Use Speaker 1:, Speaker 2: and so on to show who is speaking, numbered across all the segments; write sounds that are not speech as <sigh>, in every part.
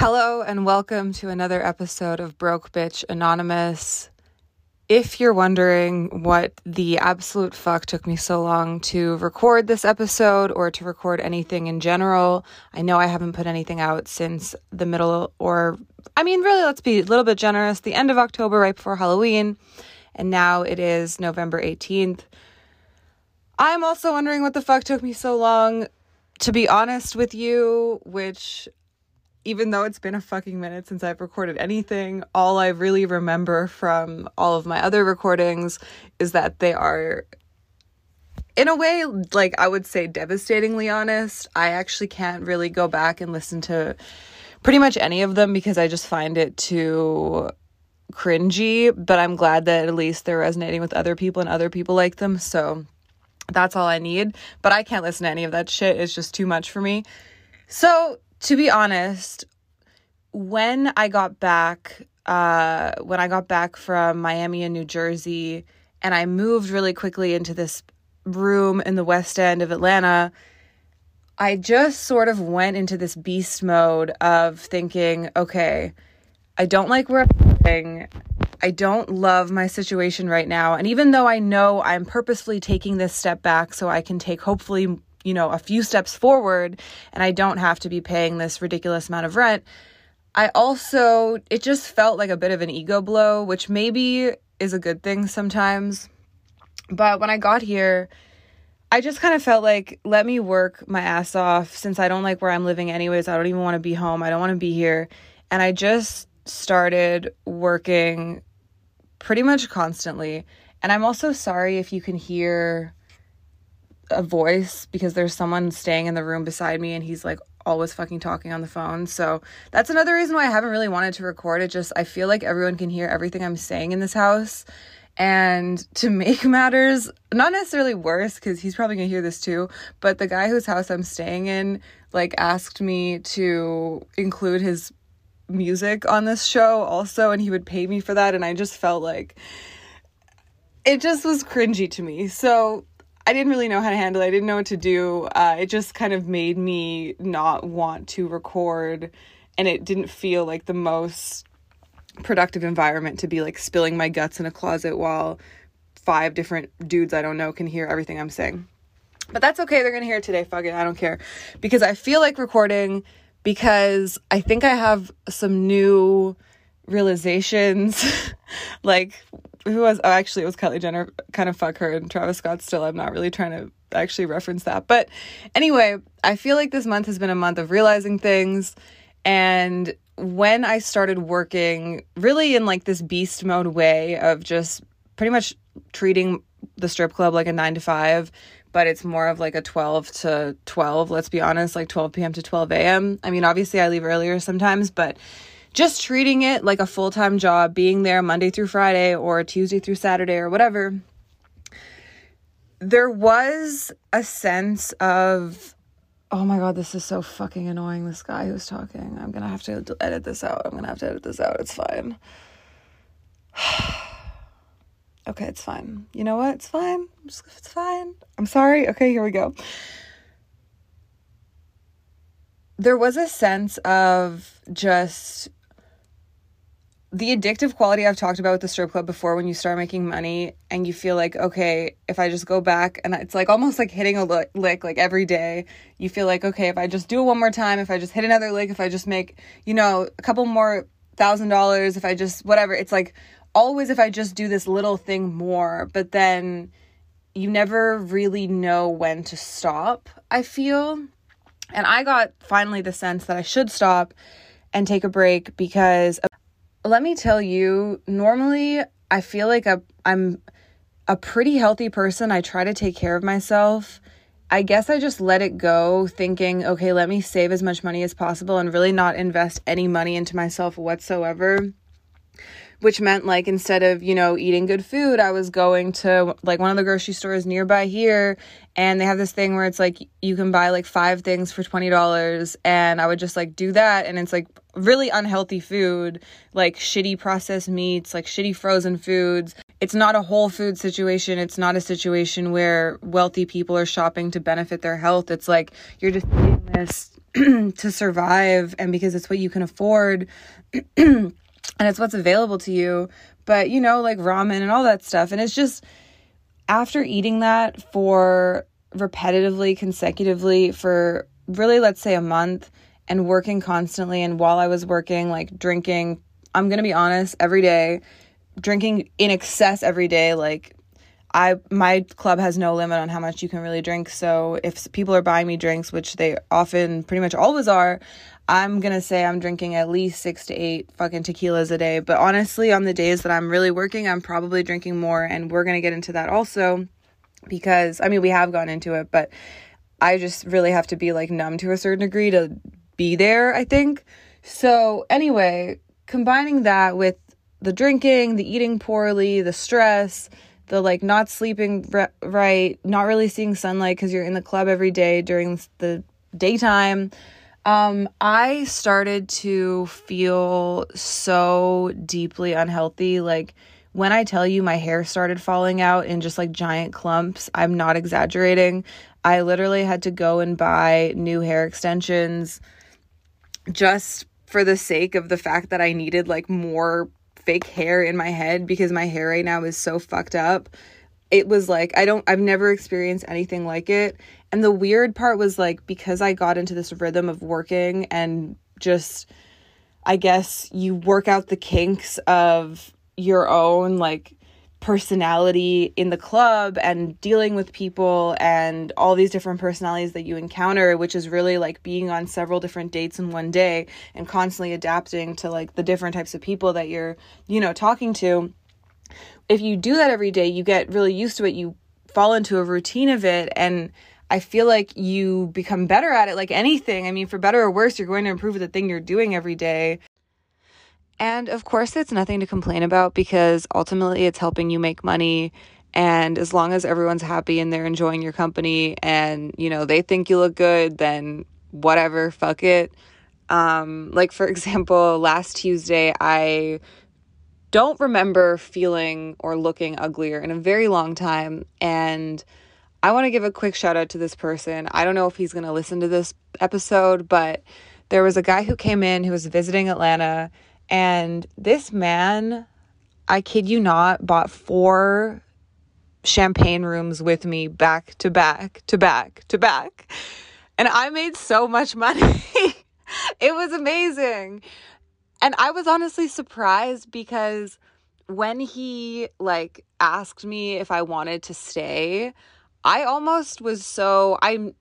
Speaker 1: Hello, and welcome to another episode of Broke Bitch Anonymous. If you're wondering what the absolute fuck took me so long to record this episode or to record anything in general, I know I haven't put anything out since the middle, or I mean, really, let's be a little bit generous, the end of October, right before Halloween, and now it is November 18th. I'm also wondering what the fuck took me so long to be honest with you, which even though it's been a fucking minute since I've recorded anything, all I really remember from all of my other recordings is that they are, in a way, like I would say, devastatingly honest. I actually can't really go back and listen to pretty much any of them because I just find it too cringy, but I'm glad that at least they're resonating with other people and other people like them. So that's all I need. But I can't listen to any of that shit. It's just too much for me. So to be honest, when I got back, uh, when I got back from Miami and New Jersey, and I moved really quickly into this room in the West End of Atlanta, I just sort of went into this beast mode of thinking, okay, I don't like where I'm living. I don't love my situation right now. And even though I know I'm purposefully taking this step back so I can take hopefully you know, a few steps forward and I don't have to be paying this ridiculous amount of rent. I also, it just felt like a bit of an ego blow, which maybe is a good thing sometimes. But when I got here, I just kind of felt like, let me work my ass off since I don't like where I'm living, anyways. I don't even want to be home. I don't want to be here. And I just started working pretty much constantly. And I'm also sorry if you can hear a voice because there's someone staying in the room beside me and he's like always fucking talking on the phone. So that's another reason why I haven't really wanted to record it. Just I feel like everyone can hear everything I'm saying in this house. And to make <laughs> matters not necessarily worse, because he's probably gonna hear this too, but the guy whose house I'm staying in like asked me to include his music on this show also, and he would pay me for that. And I just felt like it just was cringy to me. So I didn't really know how to handle it. I didn't know what to do. Uh, it just kind of made me not want to record, and it didn't feel like the most productive environment to be like spilling my guts in a closet while five different dudes I don't know can hear everything I'm saying. But that's okay. They're going to hear it today. Fuck it. I don't care. Because I feel like recording because I think I have some new realizations <laughs> like who was oh actually it was Kylie Jenner kind of fuck her and Travis Scott still I'm not really trying to actually reference that but anyway I feel like this month has been a month of realizing things and when I started working really in like this beast mode way of just pretty much treating the strip club like a 9 to 5 but it's more of like a 12 to 12 let's be honest like 12 p.m. to 12 a.m. I mean obviously I leave earlier sometimes but just treating it like a full time job, being there Monday through Friday or Tuesday through Saturday or whatever, there was a sense of, oh my God, this is so fucking annoying. This guy who's talking. I'm to have to edit this out. I'm to have to edit this out. It's fine. <sighs> okay, it's fine. You know what? It's fine. It's fine. I'm sorry. Okay, here we go. There was a sense of just the addictive quality I've talked about with the strip club before when you start making money and you feel like, okay, if I just go back and it's like almost like hitting a lick like every day, you feel like, okay, if I just do it one more time, if I just hit another lick, if I just make, you know, a couple more thousand dollars, if I just whatever, it's like always if I just do this little thing more, but then you never really know when to stop, I feel. And I got finally the sense that I should stop and take a break because let me tell you, normally I feel like I'm a pretty healthy person. I try to take care of myself. I guess I just let it go, thinking, okay, let me save as much money as possible and really not invest any money into myself whatsoever which meant like instead of, you know, eating good food, I was going to like one of the grocery stores nearby here and they have this thing where it's like you can buy like five things for $20 and I would just like do that and it's like really unhealthy food, like shitty processed meats, like shitty frozen foods. It's not a whole food situation. It's not a situation where wealthy people are shopping to benefit their health. It's like you're just eating this <clears throat> to survive and because it's what you can afford <clears throat> and it's what's available to you. But, you know, like ramen and all that stuff. And it's just after eating that for repetitively, consecutively for really, let's say a month and working constantly. And while I was working, like drinking, I'm going to be honest, every day, drinking in excess every day, like I my club has no limit on how much you can really drink. So if people are buying me drinks, which they often pretty much always are, I'm going to say I'm drinking at least 6 to 8 fucking tequilas a day. But honestly, on the days that I'm really working, I'm probably drinking more and we're going to get into that also because I mean, we have gone into it, but I just really have to be like numb to a certain degree to be there, I think. So, anyway, combining that with the drinking, the eating poorly, the stress, the like not sleeping re- right, not really seeing sunlight because you're in the club every day during the daytime. Um, I started to feel so deeply unhealthy. Like when I tell you my hair started falling out in just like giant clumps, I'm not exaggerating. I literally had to go and buy new hair extensions just for the sake of the fact that I needed like more fake hair in my head because my hair right now is so fucked up. It was like I don't I've never experienced anything like it. And the weird part was like because I got into this rhythm of working and just I guess you work out the kinks of your own like personality in the club and dealing with people and all these different personalities that you encounter which is really like being on several different dates in one day and constantly adapting to like the different types of people that you're you know talking to if you do that every day you get really used to it you fall into a routine of it and I feel like you become better at it like anything. I mean, for better or worse, you're going to improve the thing you're doing every day. And of course, it's nothing to complain about because ultimately it's helping you make money. And as long as everyone's happy and they're enjoying your company and, you know, they think you look good, then whatever, fuck it. Um, like, for <laughs> example, last Tuesday, I don't remember feeling or looking uglier in a very long time. And I want to give a quick shout out to this person. I don't know if he's going to listen to this episode, but there was a guy who came in who was visiting Atlanta and this man, I kid you not, bought four champagne rooms with me back to back to back to back. And I made so much <laughs> money. it was amazing. And I was honestly surprised because when he like asked me if I wanted to stay, I almost was so I'm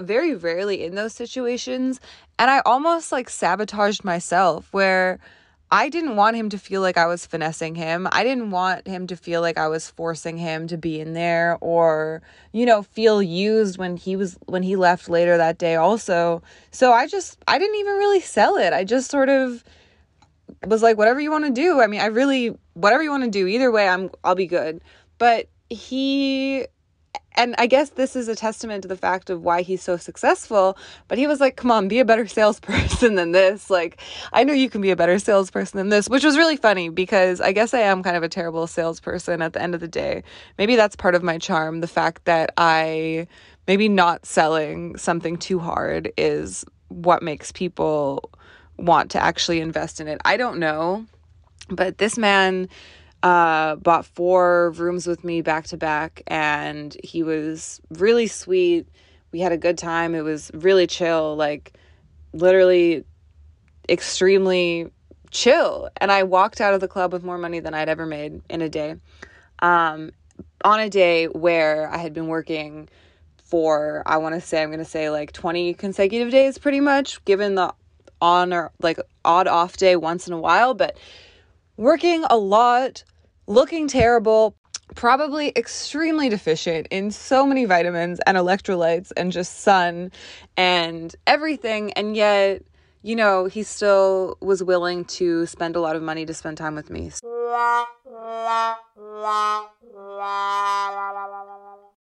Speaker 1: very rarely in those situations and I almost like sabotaged myself where I didn't want him to feel like I was finessing him. I didn't want him to feel like I was forcing him to be in there or, you know, feel used when he was when he left later that day also. So I just I didn't even really sell it. I just sort of was like whatever you want to do. I mean, I really whatever you want to do. Either way, I'm I'll be good. But he and I guess this is a testament to the fact of why he's so successful. But he was like, come on, be a better <laughs> salesperson than this. Like, I know you can be a better salesperson than this, which was really funny because I guess I am kind of a terrible salesperson at the end of the day. Maybe that's part of my charm. The fact that I maybe not selling something too hard is what makes people want to actually invest in it. I don't know. But this man uh, bought four rooms with me back to back, and he was really sweet. We had a good time. It was really chill, like literally extremely chill. And I walked out of the club with more money than I'd ever made in a day. Um, on a day where I had been working for, I want to say, I'm going to say like 20 consecutive days pretty much, given the on or like odd off day once in a while, but working a lot looking terrible, probably extremely deficient in so many vitamins and electrolytes and just sun and everything. And yet, you know, he still was willing to spend a lot of money to spend time with me.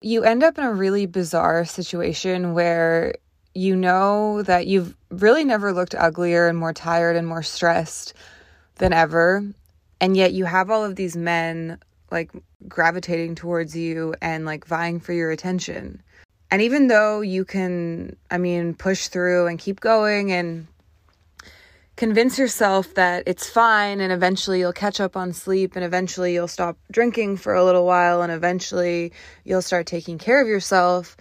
Speaker 1: You end up in a really bizarre situation where you know that you've really never looked uglier and more tired and more stressed than ever and yet you have all of these men like gravitating towards you and like vying for your attention And even though you can, I mean, push through and keep going and convince yourself that it's fine and eventually you'll catch up on sleep and eventually you'll stop drinking for a little while and eventually you'll start taking care of yourself.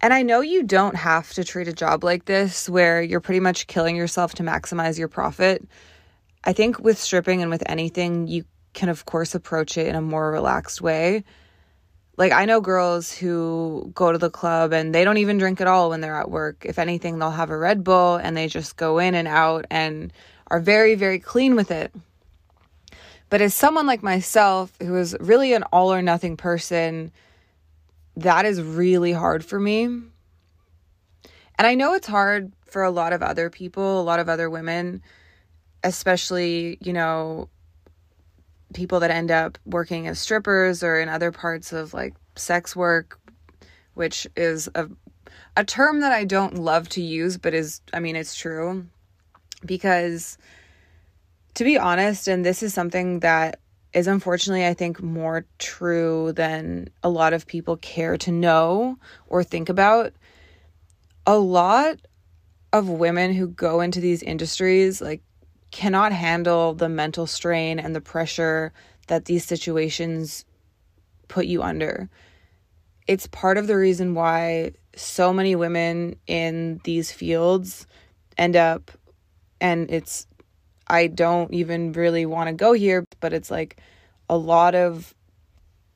Speaker 1: And I know you don't have to treat a job like this where you're pretty much killing yourself to maximize your profit. I think with stripping and with anything, you can, of course, approach it in a more relaxed way like I know girls who go to the club and they don't even drink at all when they're at work. If anything, they'll have a Red Bull and they just go in and out and are very very clean with it. But as someone like myself who is really an all or nothing person, that is really hard for me. And I know it's hard for a lot of other people, a lot of other women, especially, you know, people that end up working as strippers or in other parts of like sex work, which is a a term that I don't love to use, but is I mean it's true because to be honest, and this is something that is unfortunately I think more true than a lot of people care to know or think about. A lot of women who go into these industries like cannot handle the mental strain and the pressure that these situations put you under. It's part of the reason why so many women in these fields end up, and it's, I don't even really want to go here, but it's like a lot of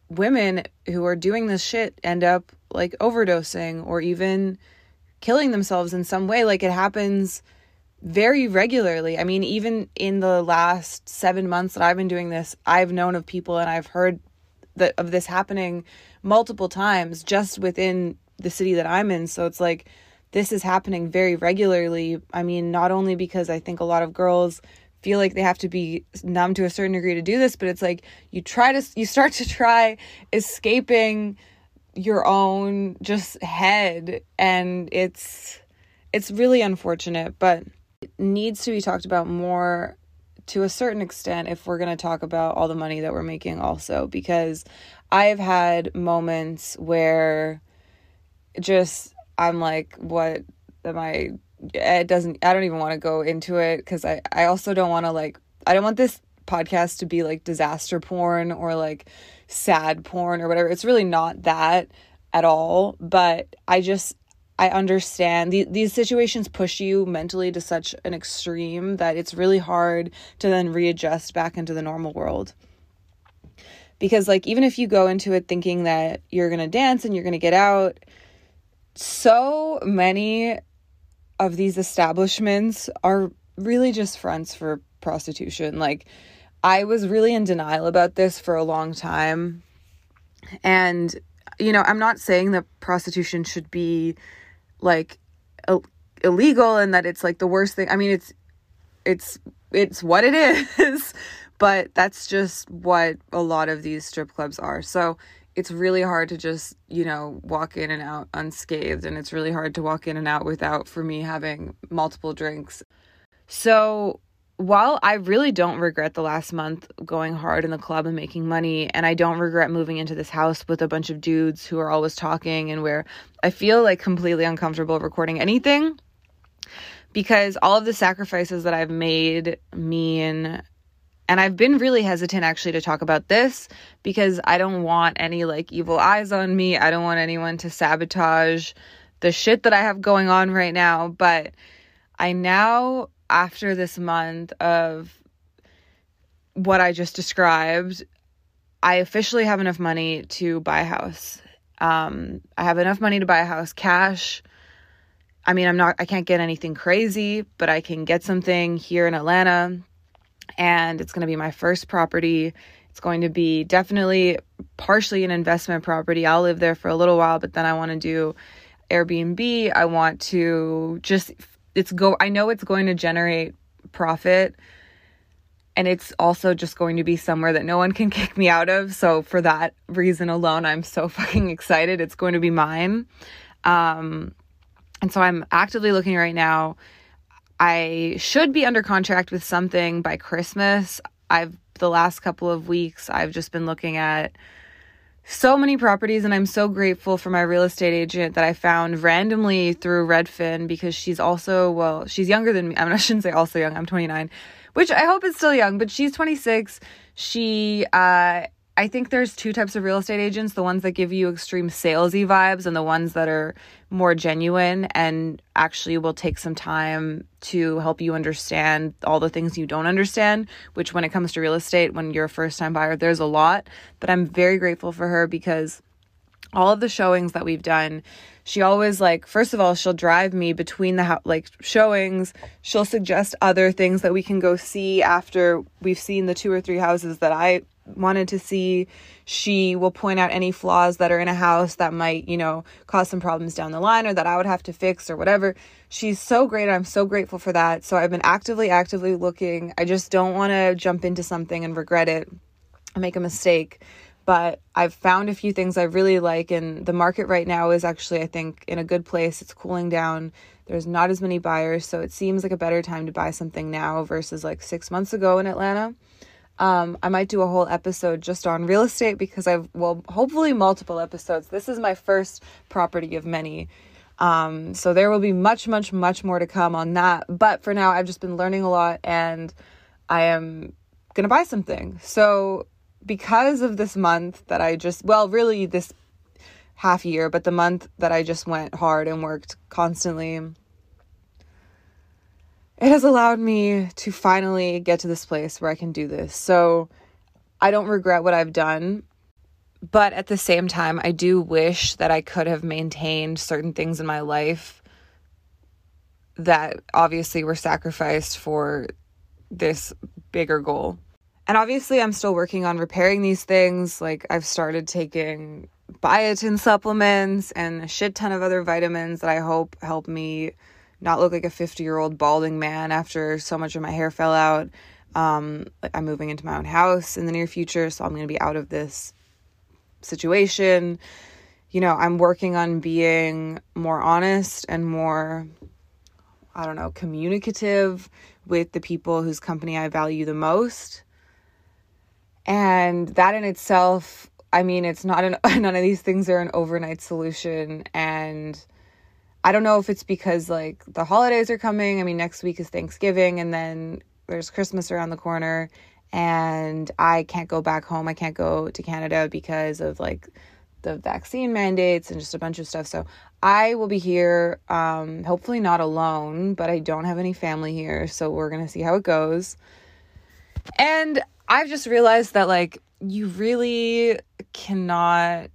Speaker 1: women who are doing this shit end up like overdosing or even killing themselves in some way. Like it happens very regularly. I mean, even in the last seven months that I've been doing this, I've known of people and I've heard that of this happening multiple times just within the city that I'm in. So it's like this is happening very regularly. I mean, not only because I think a lot of girls feel like they have to be numb to a certain degree to do this, but it's like you try to you start to try escaping your own just head and it's it's really unfortunate, but needs to be talked about more to a certain extent if we're going to talk about all the money that we're making also because I've had moments where just I'm like what am I eh, it doesn't I don't even want to go into it cuz I I also don't want to like I don't want this podcast to be like disaster porn or like sad porn or whatever. It's really not that at all, but I just I understand the, these situations push you mentally to such an extreme that it's really hard to then readjust back into the normal world. Because, like, even if you go into it thinking that you're going to dance and you're going to get out, so many of these establishments are really just fronts for prostitution. Like, I was really in denial about this for a long time. And, you know, I'm not saying that prostitution should be like Ill- illegal and that it's like the worst thing. I mean, it's it's it's what it <laughs> is, but that's just what a lot of these strip clubs are. So it's really hard to just, you know, walk in and out unscathed and it's really hard to walk in and out without for me having multiple drinks. So while I really don't regret the last month going hard in the club and making money, and I don't regret moving into this house with a bunch of dudes who are always talking and where I feel like completely uncomfortable recording anything because all of the sacrifices that I've made mean and I've been really hesitant actually to talk about this because I don't want any like evil eyes on me. I don't want anyone to sabotage the shit that I have going on right now, but I now after this month of what I just described, I officially have enough money to buy a house. Um, I have enough money to buy a house cash. I mean, I'm not, I can't get anything crazy, but I can get something here in Atlanta. And it's going to be my first property. It's going to be definitely partially an investment property. I'll live there for a little while, but then I want to do Airbnb. I want to just it's go I know it's going to generate profit and it's also just going to be somewhere that no one can <laughs> kick me out of. So for that reason alone, I'm so <laughs> fucking excited. It's going to be mine. Um and so I'm actively looking right now. I should be under contract with something by Christmas. I've the last couple of weeks I've just been looking at so many properties and I'm so grateful for my real estate agent that I found randomly through Redfin because she's also well, she's younger than me. I, <laughs> mean, I shouldn't say also young. I'm 29, which I hope is still young, but she's 26. She uh I think there's two types of real estate agents the ones that give you extreme salesy vibes, and the ones that are more genuine and actually will take some time to help you understand all the things you don't understand. Which, when it comes to real estate, when you're a first time buyer, there's a lot. But I'm very grateful for her because all of the showings that we've done, she always like first of all she'll drive me between the ho- like showings she'll suggest other things that we can go see after we've seen the two or three houses that i wanted to see. She will point out any flaws that are in a house that might, you know, cause some problems down the line or that I would have to fix or whatever. She's so great. I'm so grateful for that. So I've been actively, actively looking. I just don't want to jump into something and regret it and make a mistake. But I've found a few things I really like, and the market right now is actually, I think, in a good place. It's cooling down. There's not as many buyers, so it seems like a better time to buy something now versus like six months ago in Atlanta. Um, I might do a whole episode just on real estate because I've, well, hopefully multiple episodes. This is my first property of many. Um, so there will be much, much, much more to come on that. But for now, I've just been learning a lot and I am going to buy something. So because of this month that I just, well, really this half year, but the month that I just went hard and worked constantly it has allowed me to finally get to this place where I can do this. So I don't regret what I've done. But at the same time, I do wish that I could have maintained certain things in my life that obviously were sacrificed for this bigger goal. And obviously, I'm still working on repairing these things. Like, I've started taking biotin supplements and a shit ton of other vitamins that I hope help me not look like a 50 year old balding man after so much of my hair fell out. Um, I'm moving into my own house in the near future, so I'm going to be out of this situation. You know, I'm working on being more honest and more, I don't know, communicative with the people whose company I value the most. And that in itself, I mean, it's not an, <laughs> none of these things are an overnight solution. And, I don't know if it's because like the holidays are coming. I mean, next week is Thanksgiving and then there's Christmas around the corner and I can't go back home. I can't go to Canada because of like the vaccine mandates and just a bunch of stuff. So I will be here, um, hopefully not alone, but I don't have any family here. So we're going to see how it goes. And I've just realized that like you really cannot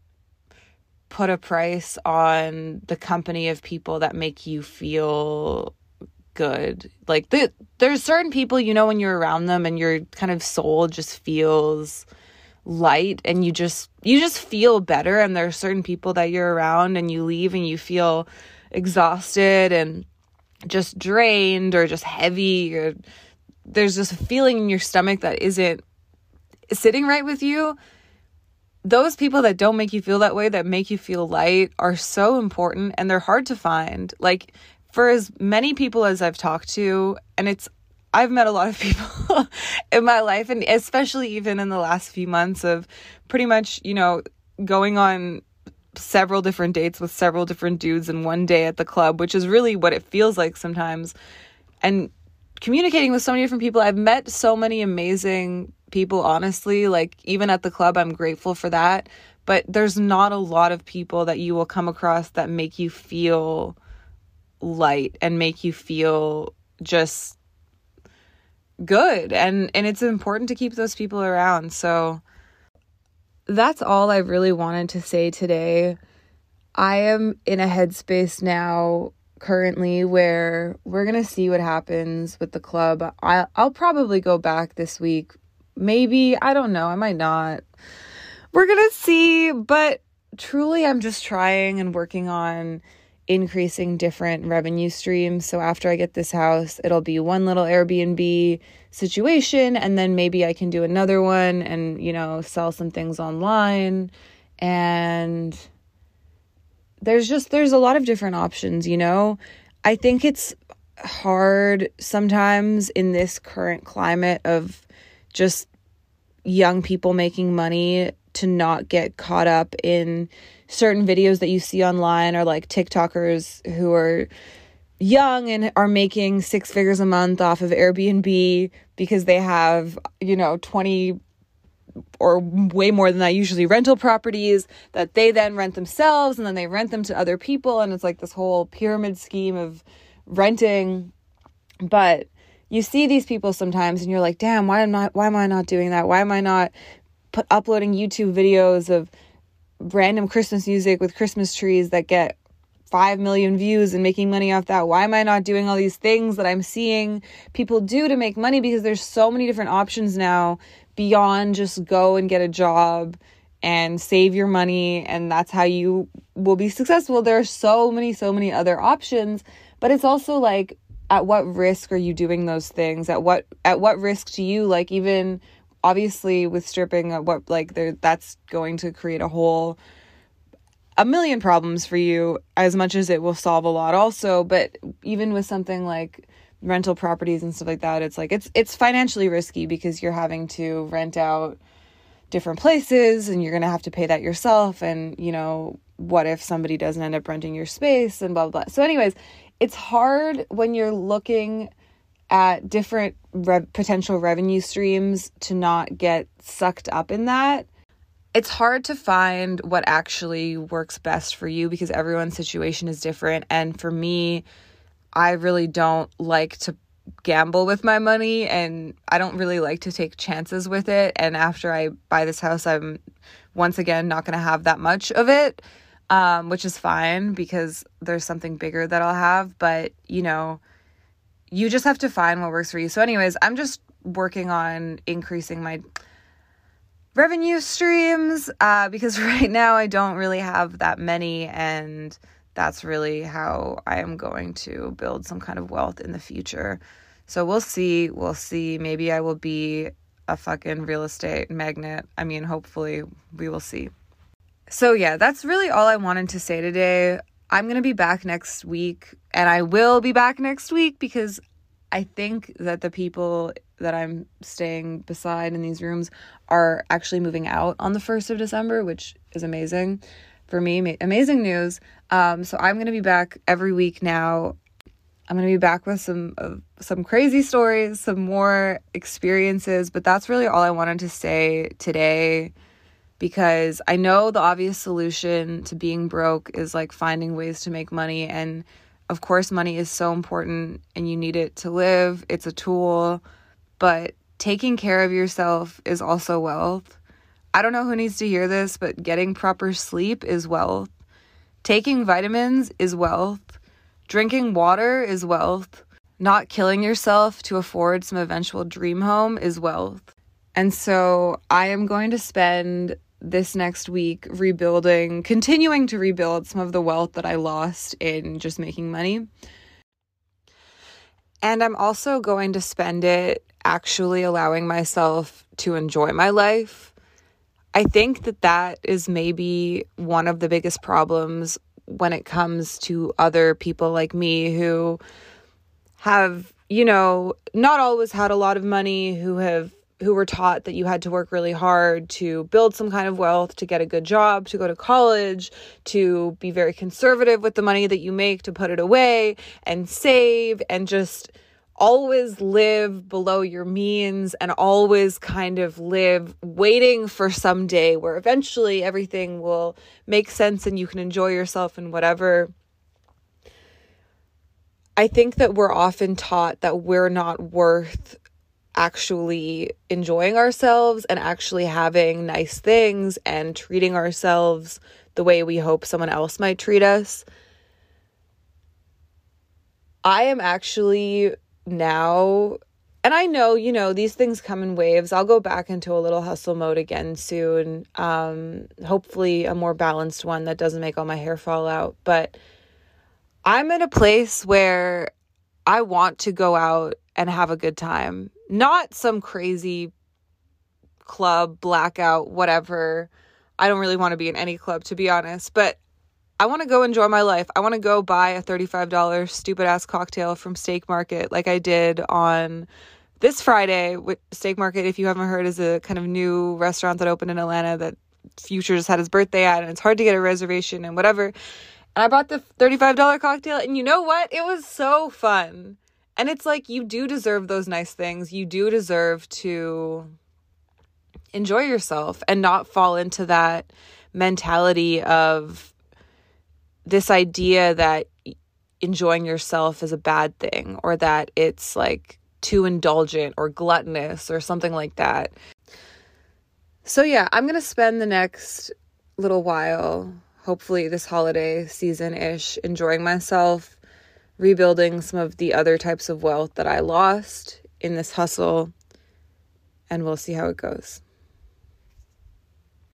Speaker 1: put a price on the company of people that make you feel good. Like the, there's certain people you know when you're around them and your kind of soul just feels light and you just you just feel better. And there are certain people that you're around and you leave and you feel exhausted and just drained or just heavy. Or there's just a feeling in your stomach that isn't sitting right with you those people that don't make you feel that way, that make you feel light, are so important and they're hard to find. Like, for as many people as I've talked to, and it's, I've met a lot of <laughs> people in my life, and especially even in the last few months of pretty much, you know, going on several different dates with several different dudes in one day at the club, which is really what it feels like sometimes. And communicating with so many different people. I've met so many amazing people, honestly. Like, even at the club, I'm grateful for that. But there's not a lot of people that you will come across that make you feel light and make you feel just good and and it's important to keep those people around so that's all I really wanted to say today. I am in a headspace now currently where we're going to see what happens with the club. I I'll probably go back this week Maybe, I don't know, I might not. We're gonna see, but truly, I'm just trying and working on increasing different revenue streams. So after I get this house, it'll be one little Airbnb situation, and then maybe I can do another one and, you know, sell some things online. And there's just, there's a lot of different options, you know? I think it's hard sometimes in this current climate of just young people making money to not get caught up in certain videos that you see online or like TikTokers who are young and are making six figures a month off of Airbnb because they have, you know, 20 or way more than that usually rental properties that they then rent themselves and then they rent them to other people and it's like this whole pyramid scheme of renting but you see these people sometimes and you're like damn why am I why am I not doing that why am I not put, uploading YouTube videos of random Christmas music with Christmas trees that get 5 million views and making money off that. Why am I not doing all these things that I'm seeing people do to make money? Because there's so many different options now beyond just go and get a job and save your money and that's how you will be successful. There are so many, so many other options, but it's also like at what risk are you doing those things? At what at what risk to you like even obviously with stripping what like there that's going to create a whole a million problems for you as much as it will solve a lot also but even with something like rental properties and stuff like that it's like it's it's financially risky because you're having to rent out different places and you're going to have to pay that yourself and you know what if somebody doesn't end up renting your space and blah blah, blah. so anyways it's hard when you're looking at different re- potential revenue streams to not get sucked up in that. It's hard to find what actually works best for you because everyone's situation is different. And for me, I really don't like to gamble with my money and I don't really like to take chances with it. And after I buy this house, I'm once again not going to have that much of it, um, which is fine because there's something bigger that I'll have. But, you know, you just have to find what works for you. So, anyways, I'm just working on increasing my revenue streams uh, because <laughs> right now I don't really have that many, and that's really how I am going to build some kind of wealth in the future. So, we'll see. We'll see. Maybe I will be a fucking real estate magnet. I mean, hopefully, we will see. So, yeah, that's really all I wanted to say today. I'm going to be back next week and I will be back next week because I think that the people that I'm staying beside in these rooms are actually moving out on the 1st of December, which is amazing for me. Amazing news. Um, so I'm going to be back every week now. I'm going to be back with some uh, some crazy stories, some more experiences, but that's really all I wanted to say today because I know the obvious solution to being broke is like finding ways to make money. And of course, money is so important and you need it to live, it's a tool, but taking care of yourself is also wealth. I don't know who needs to hear this, but getting proper sleep is wealth. Taking vitamins is wealth. Drinking water is wealth. Not killing yourself to afford some eventual dream home is wealth. And so I am going to spend this next week rebuilding, continuing to rebuild some of the wealth that I lost in just making money. And I'm also going to spend it actually allowing myself to enjoy my life. I think that that is maybe one of the biggest problems when it comes to other people like me who have, you know, not always had a lot of money, who have who were taught that you had to work really hard to build some kind of wealth, to get a good job, to go to college, to be very conservative with the money that you make, to put it away and save and just always live below your means and always kind of live waiting for some day where eventually everything will make sense and you can enjoy yourself and whatever. I think that we're often taught that we're not worth actually enjoying ourselves and actually having nice things and treating ourselves the way we hope someone else might treat us. I am actually now, and I know, you know, these things come in waves. I'll go back into a little hustle mode again soon. Um, hopefully, a more balanced one that doesn't make all my hair fall out. But I'm in a place where I want to go out and have a good time not some crazy club, blackout, whatever. I don't really want to be in any club, to be honest, but I want to go enjoy my life. I want to go buy a $35 stupid ass cocktail from Steak Market like I did on this Friday. Steak Market, if you haven't heard, is a kind of new restaurant that opened in Atlanta that Future just had his birthday at, and it's hard to get a reservation and whatever. And I bought the $35 cocktail, and you know what? It was so fun. And it's like you do deserve those nice things. You do deserve to enjoy yourself and not fall into that mentality of this idea that enjoying yourself is a bad thing or that it's like too indulgent or gluttonous or something like that. So, yeah, I'm going to spend the next little while, hopefully this holiday season ish, enjoying myself, rebuilding some of the other types of wealth that I lost in this hustle, and we'll see how it goes.